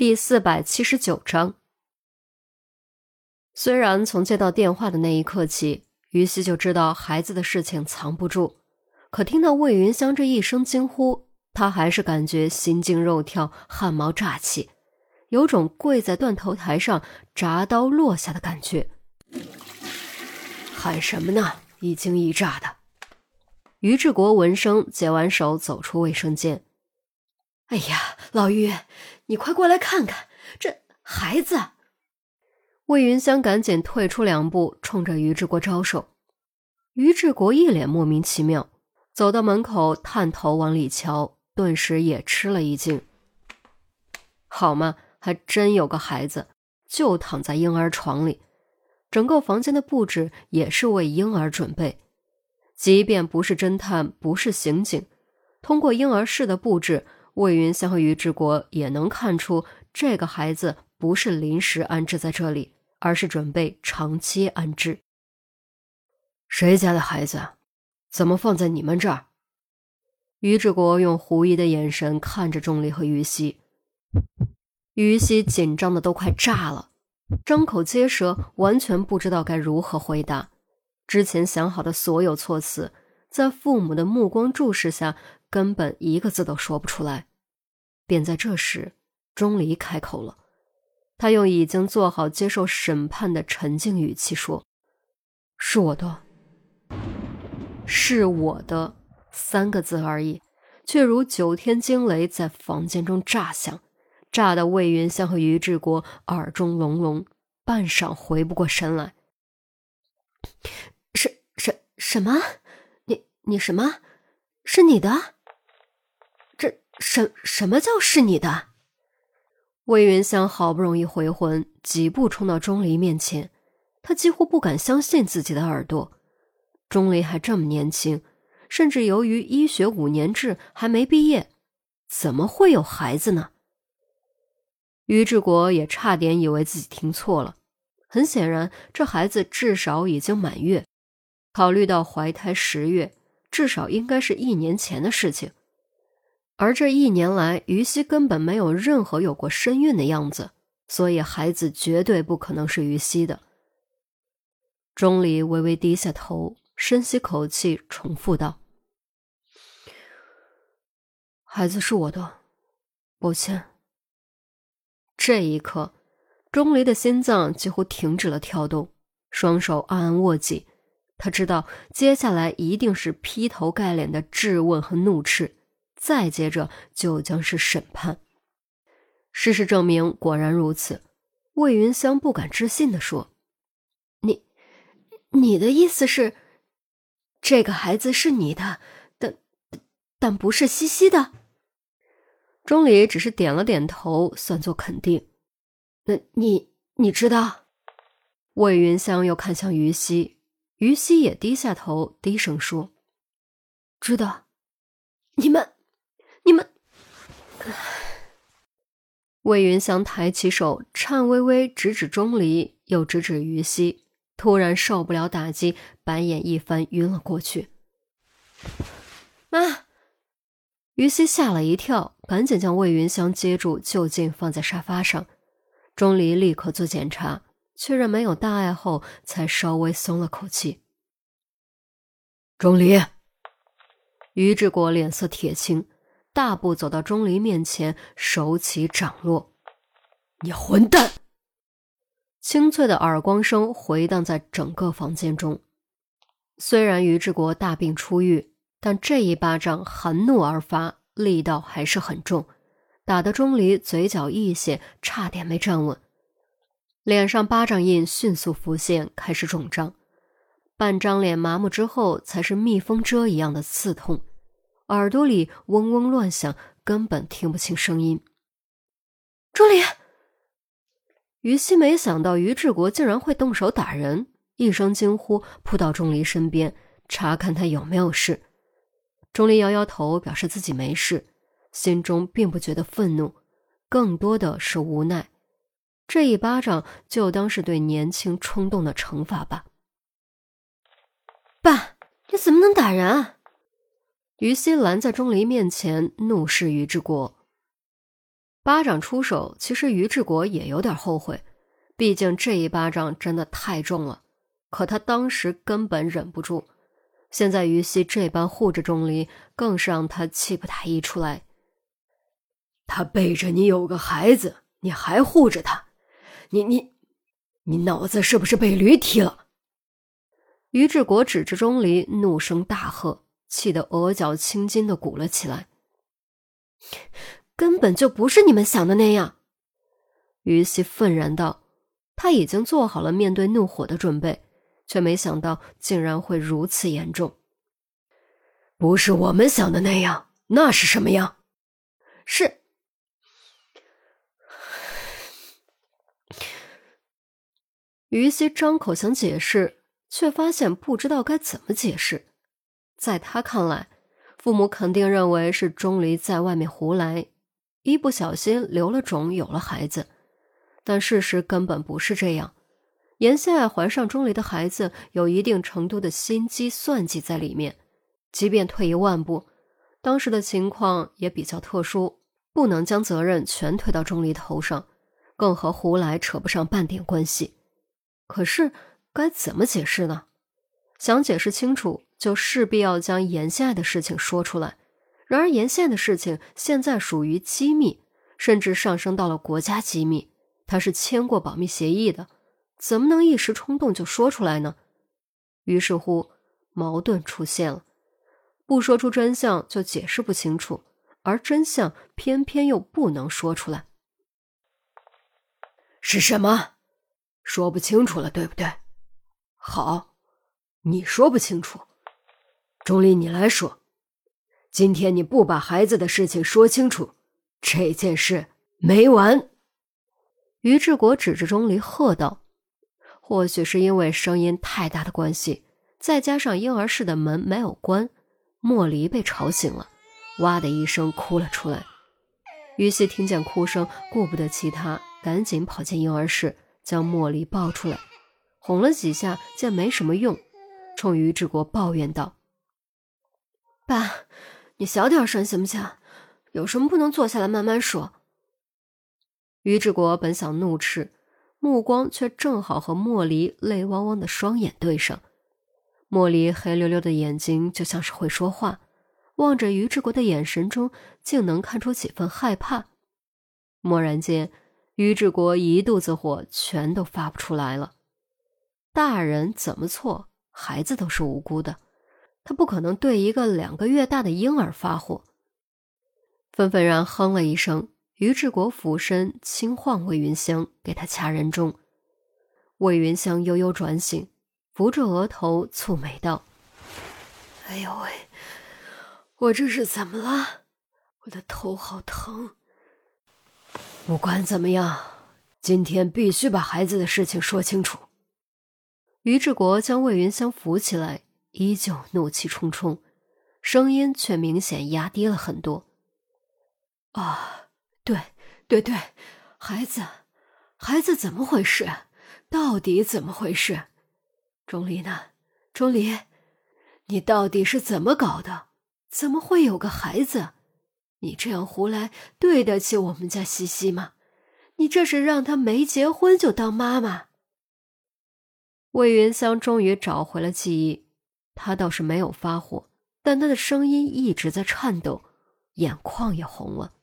第四百七十九章。虽然从接到电话的那一刻起，于西就知道孩子的事情藏不住，可听到魏云香这一声惊呼，他还是感觉心惊肉跳、汗毛炸起，有种跪在断头台上铡刀落下的感觉。喊什么呢？一惊一乍的。于志国闻声解完手，走出卫生间。哎呀，老于，你快过来看看这孩子！魏云香赶紧退出两步，冲着于志国招手。于志国一脸莫名其妙，走到门口，探头往里瞧，顿时也吃了一惊。好嘛，还真有个孩子，就躺在婴儿床里，整个房间的布置也是为婴儿准备。即便不是侦探，不是刑警，通过婴儿室的布置。魏云香和于志国也能看出，这个孩子不是临时安置在这里，而是准备长期安置。谁家的孩子，怎么放在你们这儿？于志国用狐疑的眼神看着钟离和于西，于西紧张的都快炸了，张口结舌，完全不知道该如何回答。之前想好的所有措辞，在父母的目光注视下。根本一个字都说不出来，便在这时，钟离开口了。他用已经做好接受审判的沉静语气说：“是我的，是我的。”三个字而已，却如九天惊雷在房间中炸响，炸得魏云香和于志国耳中隆隆，半晌回不过神来。“什什什么？你你什么？是你的？”什什么叫是你的？魏云香好不容易回魂，几步冲到钟离面前，他几乎不敢相信自己的耳朵。钟离还这么年轻，甚至由于医学五年制还没毕业，怎么会有孩子呢？于志国也差点以为自己听错了。很显然，这孩子至少已经满月，考虑到怀胎十月，至少应该是一年前的事情。而这一年来，于西根本没有任何有过身孕的样子，所以孩子绝对不可能是于西的。钟离微微低下头，深吸口气，重复道：“孩子是我的，抱歉。”这一刻，钟离的心脏几乎停止了跳动，双手暗暗握紧。他知道，接下来一定是劈头盖脸的质问和怒斥。再接着就将是审判。事实证明，果然如此。魏云香不敢置信的说：“你，你的意思是，这个孩子是你的，但但不是西西的？”钟离只是点了点头，算作肯定。那你你知道？魏云香又看向于西，于西也低下头，低声说：“知道。”你们。你们，魏云香抬起手，颤巍巍指指钟离，又指指于西，突然受不了打击，白眼一翻，晕了过去。妈，于西吓了一跳，赶紧将魏云香接住，就近放在沙发上。钟离立刻做检查，确认没有大碍后，才稍微松了口气。钟离，于志国脸色铁青。大步走到钟离面前，手起掌落：“你混蛋！”清脆的耳光声回荡在整个房间中。虽然于志国大病初愈，但这一巴掌含怒而发，力道还是很重，打得钟离嘴角溢血，差点没站稳。脸上巴掌印迅速浮现，开始肿胀，半张脸麻木之后，才是蜜蜂蛰一样的刺痛。耳朵里嗡嗡乱响，根本听不清声音。钟离，于西没想到于志国竟然会动手打人，一声惊呼，扑到钟离身边，查看他有没有事。钟离摇摇头，表示自己没事，心中并不觉得愤怒，更多的是无奈。这一巴掌就当是对年轻冲动的惩罚吧。爸，你怎么能打人啊？于西拦在钟离面前，怒视于志国。巴掌出手，其实于志国也有点后悔，毕竟这一巴掌真的太重了。可他当时根本忍不住，现在于西这般护着钟离，更是让他气不打一处来。他背着你有个孩子，你还护着他，你你，你脑子是不是被驴踢了？于志国指着钟离，怒声大喝，气得额角青筋的鼓了起来。根本就不是你们想的那样，于西愤然道：“他已经做好了面对怒火的准备，却没想到竟然会如此严重。不是我们想的那样，那是什么样？是。”于西张口想解释，却发现不知道该怎么解释。在他看来，父母肯定认为是钟离在外面胡来。一不小心留了种，有了孩子，但事实根本不是这样。严心爱怀上钟离的孩子，有一定程度的心机算计在里面。即便退一万步，当时的情况也比较特殊，不能将责任全推到钟离头上，更和胡来扯不上半点关系。可是该怎么解释呢？想解释清楚，就势必要将严心爱的事情说出来。然而，沿线的事情现在属于机密，甚至上升到了国家机密。他是签过保密协议的，怎么能一时冲动就说出来呢？于是乎，矛盾出现了：不说出真相就解释不清楚，而真相偏偏又不能说出来。是什么？说不清楚了，对不对？好，你说不清楚，钟离，你来说。今天你不把孩子的事情说清楚，这件事没完。于志国指着钟离喝道：“或许是因为声音太大的关系，再加上婴儿室的门没有关，莫离被吵醒了，哇的一声哭了出来。于西听见哭声，顾不得其他，赶紧跑进婴儿室，将莫离抱出来，哄了几下，见没什么用，冲于志国抱怨道：‘爸。’”你小点声行不行？有什么不能坐下来慢慢说？于志国本想怒斥，目光却正好和莫离泪汪汪的双眼对上。莫离黑溜溜的眼睛就像是会说话，望着于志国的眼神中竟能看出几分害怕。蓦然间，于志国一肚子火全都发不出来了。大人怎么错，孩子都是无辜的。他不可能对一个两个月大的婴儿发火。愤愤然哼了一声，于志国俯身轻晃魏云香，给他掐人中。魏云香悠悠转醒，扶着额头，蹙眉道：“哎呦喂，我这是怎么了？我的头好疼。不管怎么样，今天必须把孩子的事情说清楚。”于志国将魏云香扶起来。依旧怒气冲冲，声音却明显压低了很多。啊，对对对，孩子，孩子怎么回事？到底怎么回事？钟离呢？钟离，你到底是怎么搞的？怎么会有个孩子？你这样胡来，对得起我们家西西吗？你这是让他没结婚就当妈妈？魏云香终于找回了记忆。他倒是没有发火，但他的声音一直在颤抖，眼眶也红了。